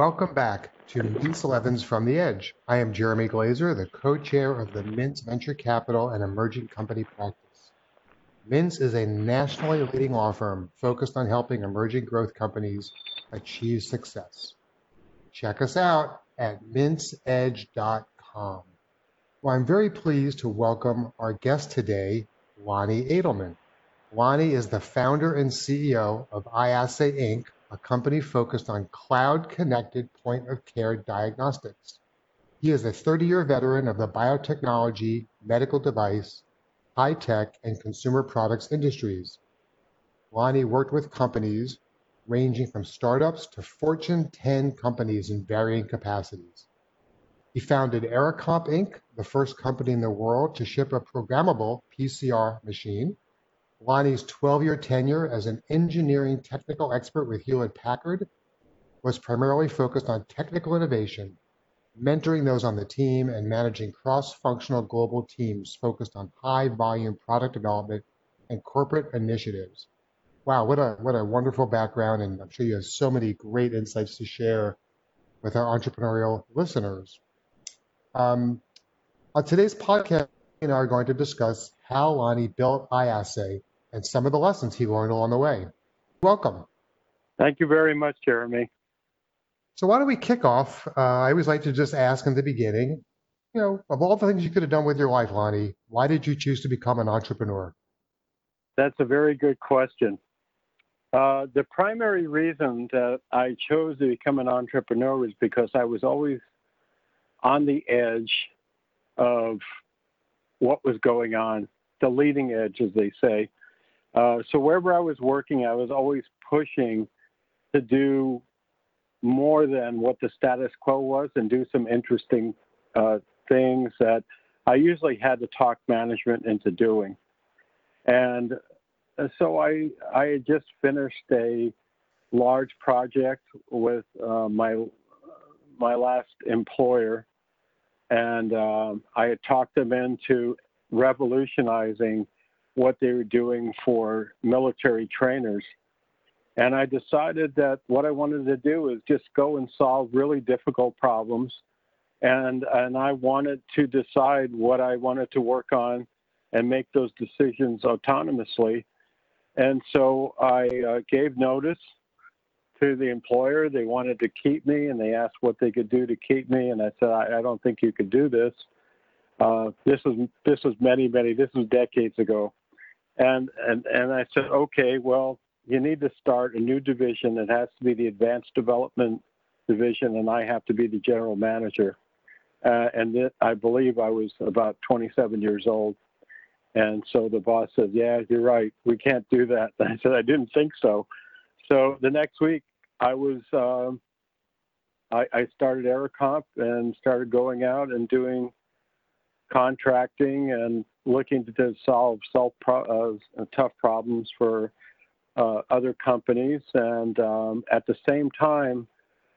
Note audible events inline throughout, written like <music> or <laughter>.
Welcome back to Mintz 11s from the Edge. I am Jeremy Glazer, the co-chair of the Mintz Venture Capital and Emerging Company Practice. Mintz is a nationally leading law firm focused on helping emerging growth companies achieve success. Check us out at mintzedge.com. Well, I'm very pleased to welcome our guest today, Lonnie Adelman. Lonnie is the founder and CEO of iAssay Inc., a company focused on cloud-connected point-of-care diagnostics. He is a 30-year veteran of the biotechnology, medical device, high tech, and consumer products industries. Lonnie worked with companies ranging from startups to Fortune 10 companies in varying capacities. He founded Aerocomp Inc., the first company in the world to ship a programmable PCR machine. Lonnie's 12-year tenure as an engineering technical expert with Hewlett Packard was primarily focused on technical innovation, mentoring those on the team, and managing cross-functional global teams focused on high-volume product development and corporate initiatives. Wow, what a what a wonderful background, and I'm sure you have so many great insights to share with our entrepreneurial listeners. Um, on today's podcast, we are going to discuss how Lonnie built iAssay and some of the lessons he learned along the way. Welcome. Thank you very much, Jeremy. So why don't we kick off? Uh, I always like to just ask in the beginning, you know, of all the things you could have done with your life, Lonnie, why did you choose to become an entrepreneur? That's a very good question. Uh, the primary reason that I chose to become an entrepreneur was because I was always on the edge of what was going on, the leading edge, as they say. Uh, so wherever I was working, I was always pushing to do more than what the status quo was and do some interesting uh, things that I usually had to talk management into doing. And uh, so I I had just finished a large project with uh, my my last employer, and um, I had talked them into revolutionizing what they were doing for military trainers. And I decided that what I wanted to do is just go and solve really difficult problems. And, and I wanted to decide what I wanted to work on and make those decisions autonomously. And so I uh, gave notice to the employer. They wanted to keep me and they asked what they could do to keep me. And I said, I, I don't think you could do this. Uh, this was this was many many this was decades ago, and, and, and I said, okay, well, you need to start a new division. It has to be the advanced development division, and I have to be the general manager. Uh, and it, I believe I was about 27 years old. And so the boss said, yeah, you're right. We can't do that. <laughs> I said, I didn't think so. So the next week, I was, um, I, I started Aerocomp and started going out and doing contracting and looking to solve solve pro- uh, tough problems for uh, other companies. And um, at the same time,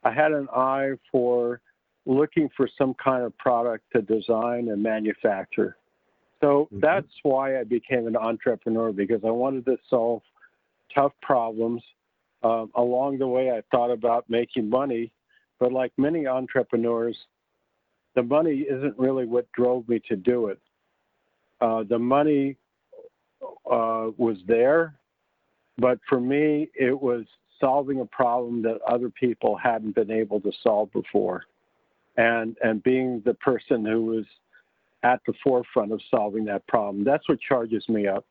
I had an eye for looking for some kind of product to design and manufacture. So mm-hmm. that's why I became an entrepreneur because I wanted to solve tough problems. Um, along the way, I thought about making money, but like many entrepreneurs, the money isn't really what drove me to do it. Uh, the money uh, was there, but for me, it was solving a problem that other people hadn't been able to solve before, and and being the person who was at the forefront of solving that problem. That's what charges me up.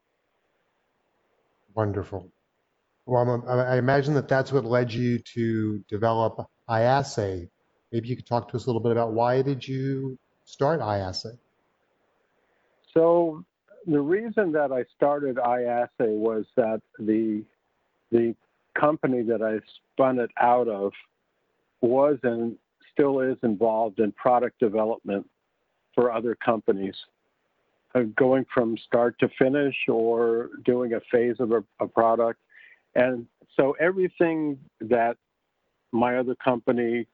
Wonderful. Well, I imagine that that's what led you to develop iAssay. Maybe you could talk to us a little bit about why did you start iAssay? So the reason that I started iAssay was that the the company that I spun it out of was and still is involved in product development for other companies, uh, going from start to finish or doing a phase of a, a product. And so everything that my other company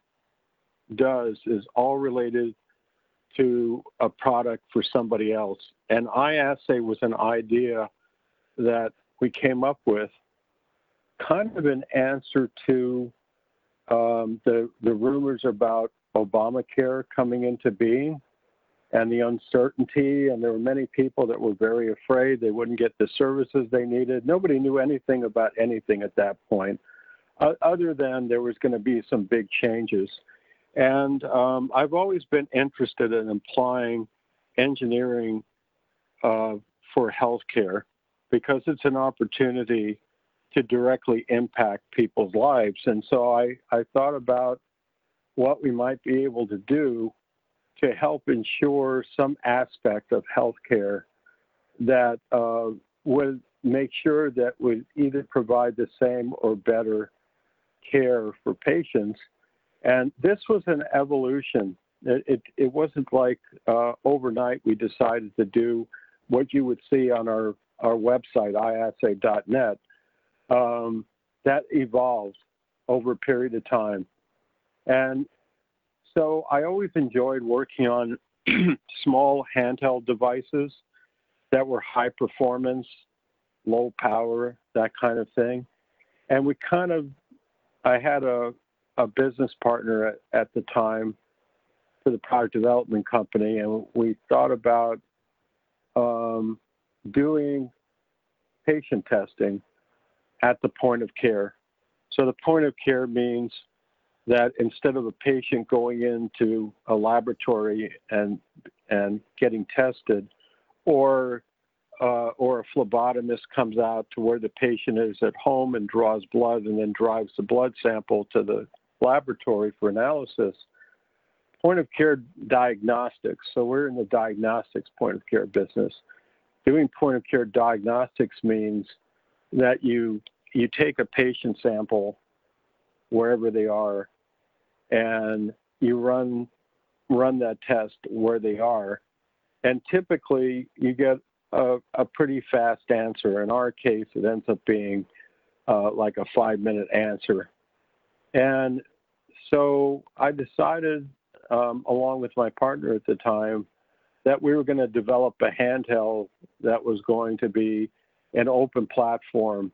does is all related to a product for somebody else. And iAssay was an idea that we came up with, kind of an answer to um, the the rumors about Obamacare coming into being and the uncertainty. And there were many people that were very afraid they wouldn't get the services they needed. Nobody knew anything about anything at that point, uh, other than there was going to be some big changes. And um, I've always been interested in applying engineering uh, for healthcare because it's an opportunity to directly impact people's lives. And so I, I thought about what we might be able to do to help ensure some aspect of healthcare that uh, would make sure that we either provide the same or better care for patients. And this was an evolution. It, it, it wasn't like uh, overnight we decided to do what you would see on our, our website, iassay.net. Um, that evolved over a period of time. And so I always enjoyed working on <clears throat> small handheld devices that were high performance, low power, that kind of thing. And we kind of, I had a, a business partner at, at the time for the product development company, and we thought about um, doing patient testing at the point of care. So the point of care means that instead of a patient going into a laboratory and and getting tested, or uh, or a phlebotomist comes out to where the patient is at home and draws blood and then drives the blood sample to the laboratory for analysis. Point of care diagnostics. So we're in the diagnostics point of care business. Doing point of care diagnostics means that you you take a patient sample wherever they are and you run run that test where they are and typically you get a, a pretty fast answer in our case it ends up being uh, like a five minute answer and so i decided um, along with my partner at the time that we were going to develop a handheld that was going to be an open platform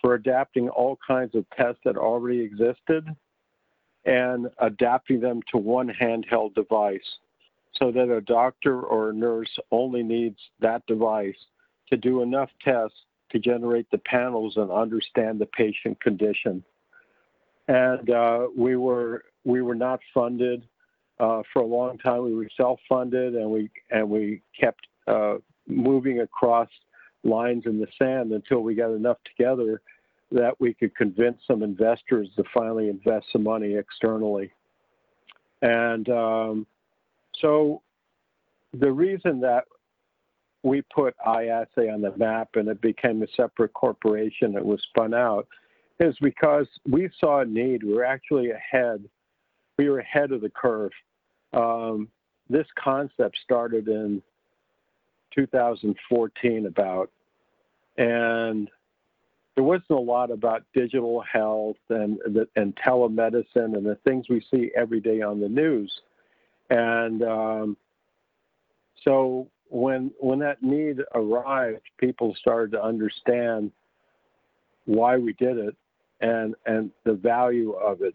for adapting all kinds of tests that already existed and adapting them to one handheld device so that a doctor or a nurse only needs that device to do enough tests to generate the panels and understand the patient condition. And uh, we were we were not funded uh, for a long time. We were self-funded, and we and we kept uh, moving across lines in the sand until we got enough together that we could convince some investors to finally invest some money externally. And um, so the reason that we put iAssay on the map and it became a separate corporation that was spun out is because we saw a need. We were actually ahead. We were ahead of the curve. Um, this concept started in 2014 about, and there wasn't a lot about digital health and and telemedicine and the things we see every day on the news, and um, so when when that need arrived, people started to understand why we did it and and the value of it.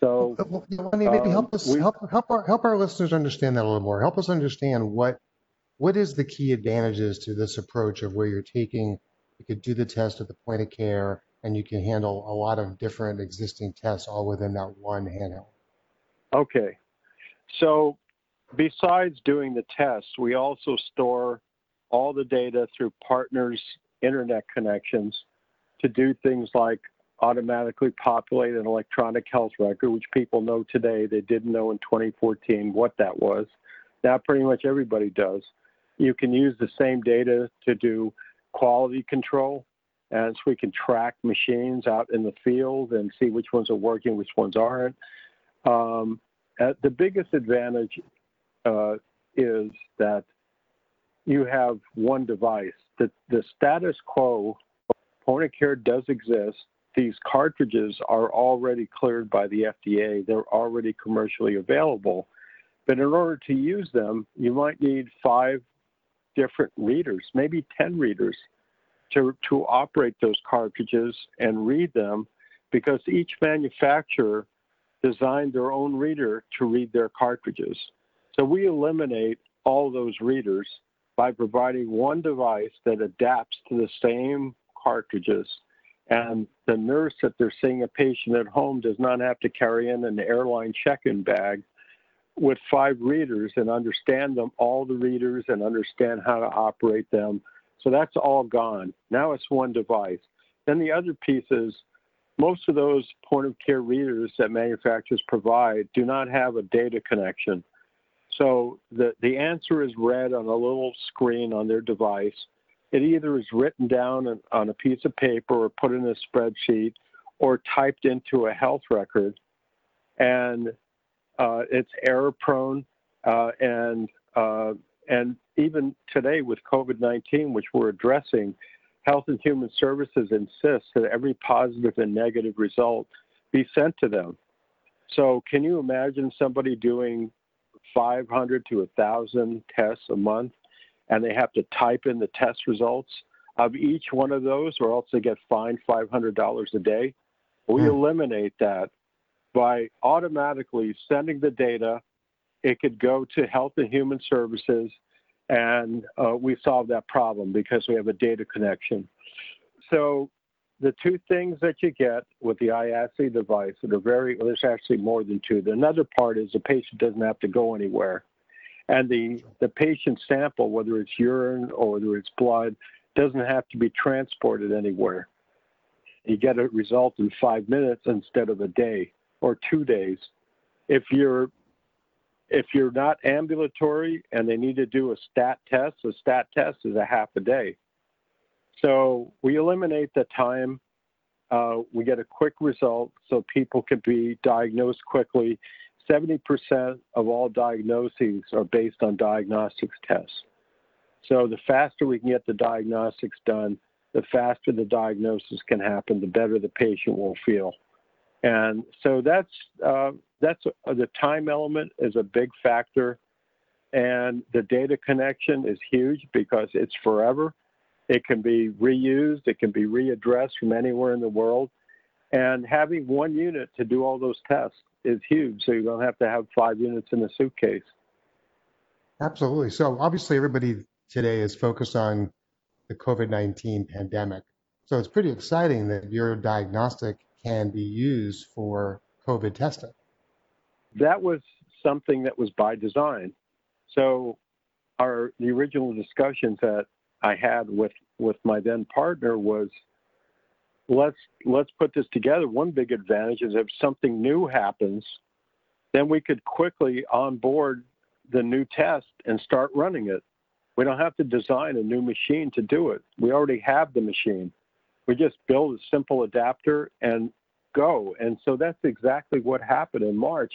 So well, maybe um, help us we, help help our help our listeners understand that a little more. Help us understand what what is the key advantages to this approach of where you're taking you could do the test at the point of care, and you can handle a lot of different existing tests all within that one handheld. Okay. So besides doing the tests, we also store all the data through partners' internet connections to do things like automatically populate an electronic health record, which people know today. They didn't know in 2014 what that was. Now, pretty much everybody does. You can use the same data to do quality control. And so we can track machines out in the field and see which ones are working, which ones aren't. Um, uh, the biggest advantage uh, is that you have one device. The, the status quo, point of care does exist. These cartridges are already cleared by the FDA. They're already commercially available. But in order to use them, you might need five different readers, maybe 10 readers, to, to operate those cartridges and read them because each manufacturer designed their own reader to read their cartridges. So we eliminate all those readers by providing one device that adapts to the same cartridges. And the nurse, if they're seeing a patient at home, does not have to carry in an airline check in bag with five readers and understand them, all the readers, and understand how to operate them. So that's all gone. Now it's one device. Then the other piece is most of those point of care readers that manufacturers provide do not have a data connection. So the, the answer is read on a little screen on their device. It either is written down on a piece of paper or put in a spreadsheet or typed into a health record. And uh, it's error prone. Uh, and, uh, and even today with COVID 19, which we're addressing, Health and Human Services insists that every positive and negative result be sent to them. So, can you imagine somebody doing 500 to 1,000 tests a month and they have to type in the test results of each one of those, or else they get fined $500 a day? We hmm. eliminate that by automatically sending the data. It could go to Health and Human Services and uh, we solve that problem because we have a data connection. So the two things that you get with the iAssay device that are very, well, there's actually more than two. The another part is the patient doesn't have to go anywhere. And the, the patient sample, whether it's urine or whether it's blood, doesn't have to be transported anywhere. You get a result in five minutes instead of a day or two days. If you're if you're not ambulatory and they need to do a stat test, a stat test is a half a day. So we eliminate the time. Uh, we get a quick result so people can be diagnosed quickly. 70% of all diagnoses are based on diagnostics tests. So the faster we can get the diagnostics done, the faster the diagnosis can happen, the better the patient will feel. And so that's uh, that's a, the time element is a big factor, and the data connection is huge because it's forever. It can be reused, it can be readdressed from anywhere in the world, and having one unit to do all those tests is huge. So you don't have to have five units in a suitcase. Absolutely. So obviously, everybody today is focused on the COVID 19 pandemic. So it's pretty exciting that your diagnostic can be used for COVID testing. That was something that was by design. So our the original discussions that I had with with my then partner was let's let's put this together. One big advantage is if something new happens, then we could quickly onboard the new test and start running it. We don't have to design a new machine to do it. We already have the machine. We just build a simple adapter and go. And so that's exactly what happened in March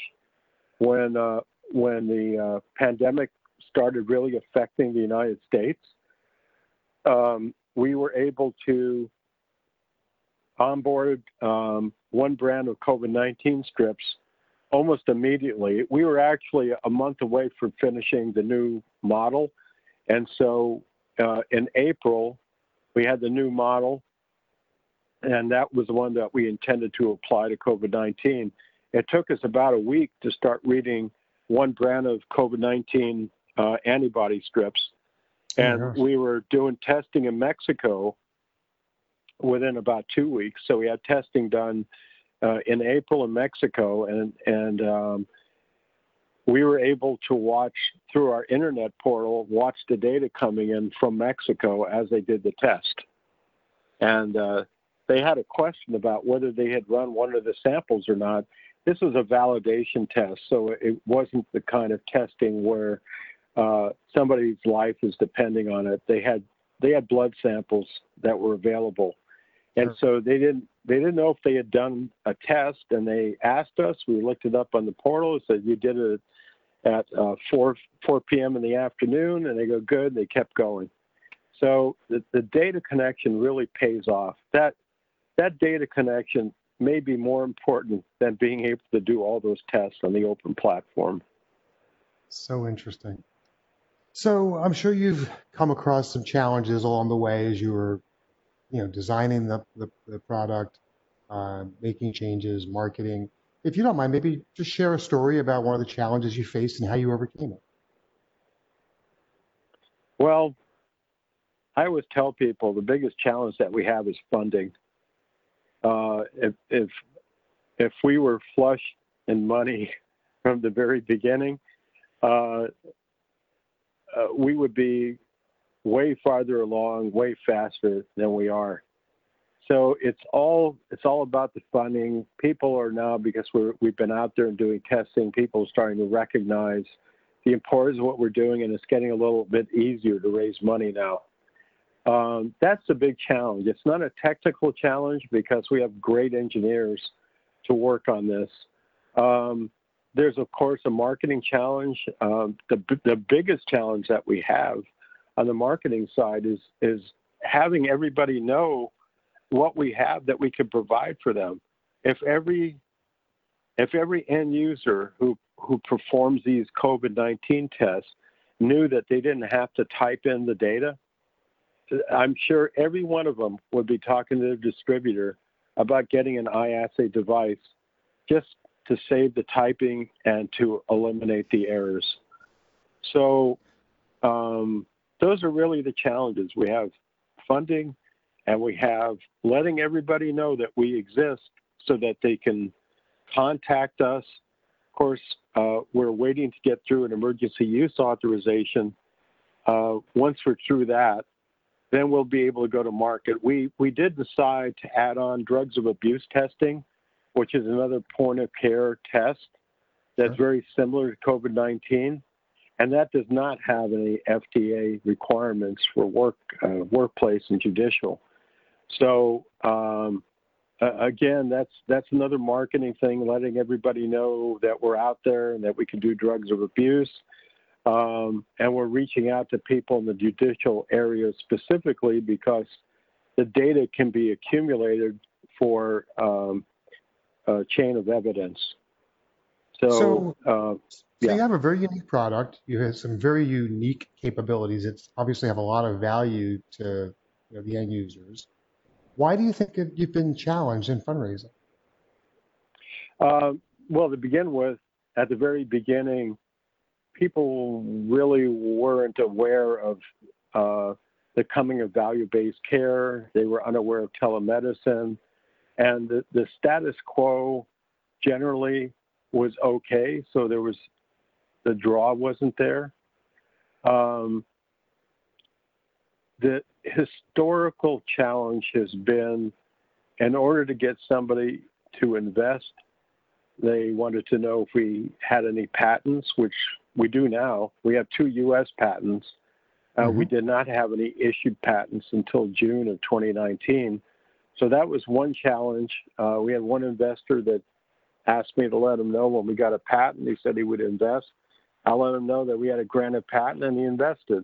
when uh, when the uh, pandemic started really affecting the United States. Um, we were able to onboard um, one brand of COVID 19 strips almost immediately. We were actually a month away from finishing the new model. And so uh, in April, we had the new model and that was the one that we intended to apply to COVID 19. It took us about a week to start reading one brand of COVID 19 uh, antibody strips. And oh, we were doing testing in Mexico within about two weeks. So we had testing done uh, in April in Mexico, and, and um, we were able to watch through our internet portal, watch the data coming in from Mexico as they did the test. And uh, they had a question about whether they had run one of the samples or not. This was a validation test, so it wasn't the kind of testing where uh, somebody's life is depending on it. They had they had blood samples that were available, and so they didn't they didn't know if they had done a test. And they asked us. We looked it up on the portal. It said you did it at uh, 4 4 p.m. in the afternoon, and they go good. They kept going. So the, the data connection really pays off. That that data connection may be more important than being able to do all those tests on the open platform. So interesting. So I'm sure you've come across some challenges along the way as you were, you know, designing the, the, the product. uh, making changes, marketing. If you don't mind, maybe just share a story about one of the challenges you faced and how you overcame it. Well, I always tell people the biggest challenge that we have is funding. Uh, if, if if we were flush in money <laughs> from the very beginning, uh, uh, we would be way farther along, way faster than we are. So it's all it's all about the funding. People are now because we're we've been out there and doing testing. People are starting to recognize the importance of what we're doing, and it's getting a little bit easier to raise money now. Um, that's a big challenge. It's not a technical challenge because we have great engineers to work on this. Um, there's of course a marketing challenge. Um, the the biggest challenge that we have on the marketing side is is having everybody know what we have that we can provide for them. If every if every end user who who performs these COVID-19 tests knew that they didn't have to type in the data, I'm sure every one of them would be talking to their distributor about getting an iAssay device just to save the typing and to eliminate the errors. So um, those are really the challenges. We have funding and we have letting everybody know that we exist so that they can contact us. Of course, uh, we're waiting to get through an emergency use authorization. Uh, once we're through that, then we'll be able to go to market. We we did decide to add on drugs of abuse testing, which is another point of care test that's very similar to COVID 19 and that does not have any FDA requirements for work, uh, workplace, and judicial. So um, uh, again, that's that's another marketing thing, letting everybody know that we're out there and that we can do drugs of abuse. Um, and we're reaching out to people in the judicial area specifically because the data can be accumulated for um, a chain of evidence. So, So, uh, so you have a very unique product. You have some very unique capabilities. It's obviously have a lot of value to you know, the end users. Why do you think you've been challenged in fundraising? Uh, well, to begin with, at the very beginning, people really weren't aware of uh, the coming of value-based care. They were unaware of telemedicine, and the, the status quo generally was okay. So there was the draw wasn't there. Um, the historical challenge has been in order to get somebody to invest, they wanted to know if we had any patents, which we do now. We have two U.S. patents. Uh, We did not have any issued patents until June of 2019. So that was one challenge. Uh, we had one investor that asked me to let him know when we got a patent. He said he would invest. I let him know that we had a granted patent and he invested.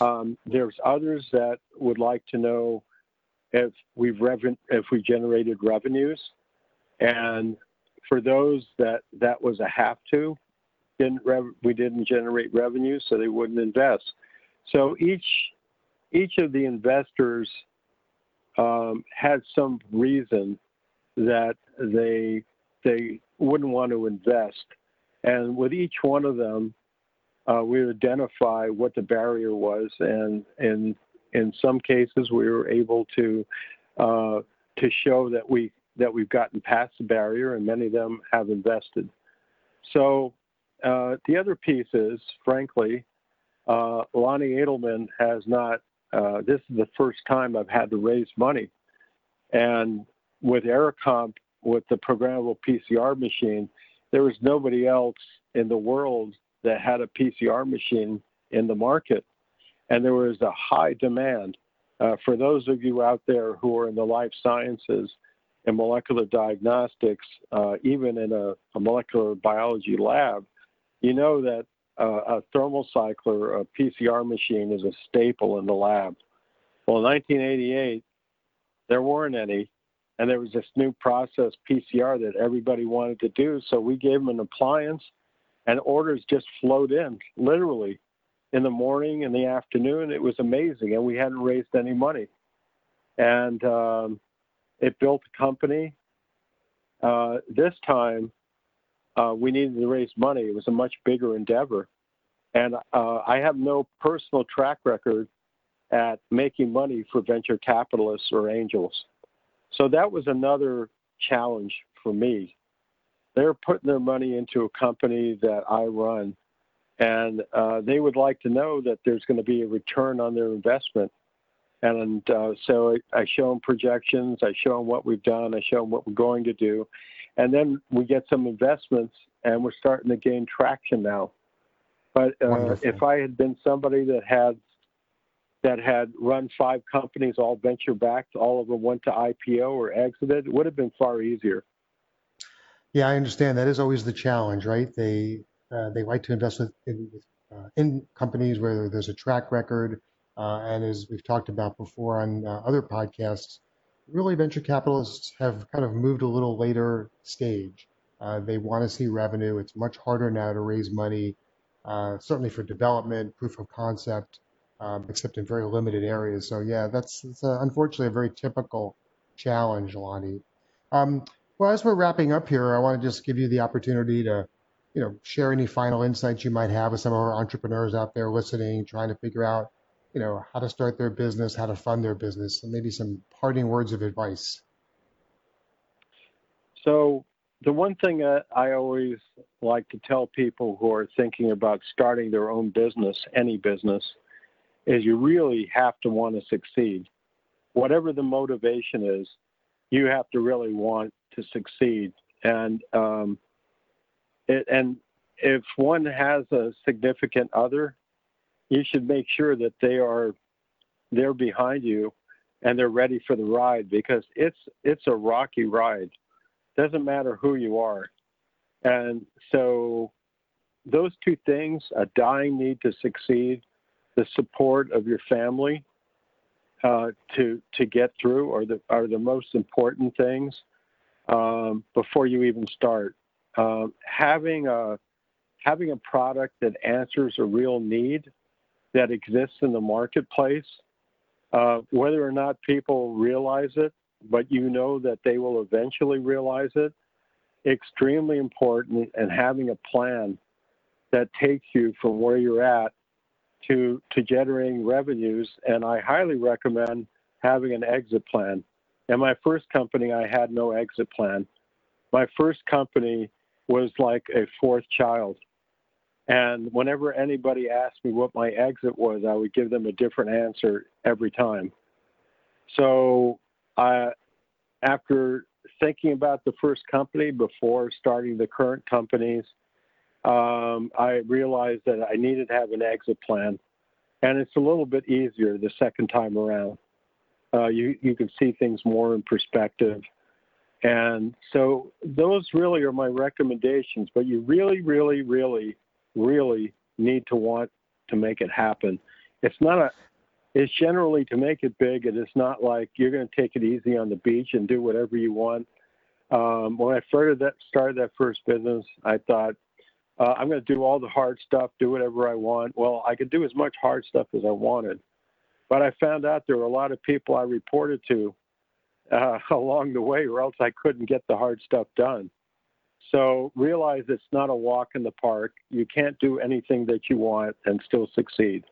Um, there's others that would like to know if we've reven- if we generated revenues, and for those that that was a have to, didn't we didn't generate revenue, so they wouldn't invest. So each each of the investors um, had some reason that they they wouldn't want to invest, and with each one of them, uh, we identify what the barrier was, and in in some cases we were able to uh, to show that we that we've gotten past the barrier, and many of them have invested. So uh, the other piece is, frankly, uh, Lonnie Adelman has not. Uh, this is the first time I've had to raise money, and with Aerocomp, with the programmable PCR machine, there was nobody else in the world that had a PCR machine in the market, and there was a high demand. Uh, for those of you out there who are in the life sciences and molecular diagnostics, uh, even in a, a, molecular biology lab, you know that uh, a thermal cycler, a PCR machine, is a staple in the lab. Well, in 1988, there weren't any, and there was this new process PCR that everybody wanted to do. So we gave them an appliance, and orders just flowed in, literally, in the morning and the afternoon. It was amazing, and we hadn't raised any money. And um, it built a company. uh, this time uh, we needed to raise money. It was a much bigger endeavor. And uh, I have no personal track record at making money for venture capitalists or angels. So that was another challenge for me. They're putting their money into a company that I run, and uh, they would like to know that there's going to be a return on their investment. And uh, so I show them projections, I show them what we've done, I show them what we're going to do, and then we get some investments, and we're starting to gain traction now. But uh, if I had been somebody that had that had run five companies, all venture backed, all of them went to IPO or exited, it would have been far easier. Yeah, I understand. That is always the challenge, right? They uh, they like to invest in, uh, in companies where there's a track record, uh, and as we've talked about before on uh, other podcasts, really venture capitalists have kind of moved a little later stage. Uh, they want to see revenue. It's much harder now to raise money, uh, certainly for development, proof of concept, um, except in very limited areas. So yeah, that's, that's uh, unfortunately a very typical challenge, Lonnie. Um, well, as we're wrapping up here, I want to just give you the opportunity to, you know, share any final insights you might have with some of our entrepreneurs out there listening, trying to figure out, you know, how to start their business, how to fund their business, and maybe some parting words of advice. So, the one thing that I always like to tell people who are thinking about starting their own business, any business, is you really have to want to succeed. Whatever the motivation is, you have to really want to succeed. And um, it, and if one has a significant other, you should make sure that they are they're behind you and they're ready for the ride because it's it's a rocky ride. Doesn't matter who you are. And so those two things, a dying need to succeed, the support of your family uh, to to get through are the are the most important things um, before you even start. Um, having a having a product that answers a real need that exists in the marketplace, uh, whether or not people realize it, but you know that they will eventually realize it, extremely important. And having a plan that takes you from where you're at to to generating revenues. And I highly recommend having an exit plan. And my first company, I had no exit plan. My first company was like a fourth child. And whenever anybody asked me what my exit was, I would give them a different answer every time. So, I, after thinking about the first company before starting the current companies, um, I realized that I needed to have an exit plan. And it's a little bit easier the second time around. Uh, you, you can see things more in perspective. And so those really are my recommendations, but you really, really, really, really need to want to make it happen. It's not a, it's generally to make it big. It is not like you're going to take it easy on the beach and do whatever you want. Um, when I started that, started that first business, I thought, uh, I'm going to do all the hard stuff, do whatever I want. Well, I could do as much hard stuff as I wanted. But I found out there were a lot of people I reported to uh, <laughs> along the way, or else I couldn't get the hard stuff done. So realize it's not a walk in the park. You can't do anything that you want and still succeed.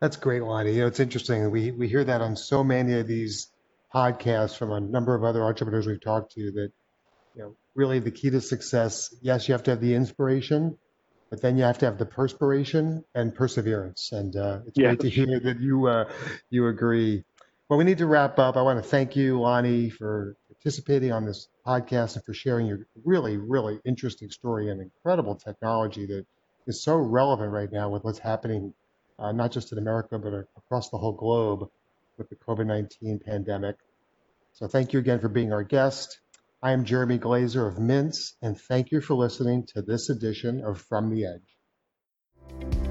That's great, Lonnie. You know, it's interesting. We we hear that on so many of these podcasts from a number of other entrepreneurs we've talked to that, you know, really the key to success, yes, you have to have the inspiration, but then you have to have the perspiration and perseverance. And uh, it's Yes. great to hear that you uh, you agree. Well, we need to wrap up. I want to thank you, Lonnie, for participating on this podcast and for sharing your really, really interesting story and incredible technology that is so relevant right now with what's happening, uh, not just in America, but across the whole globe with the COVID 19 pandemic. So thank you again for being our guest. I am Jeremy Glazer of Mintz, and thank you for listening to this edition of From the Edge.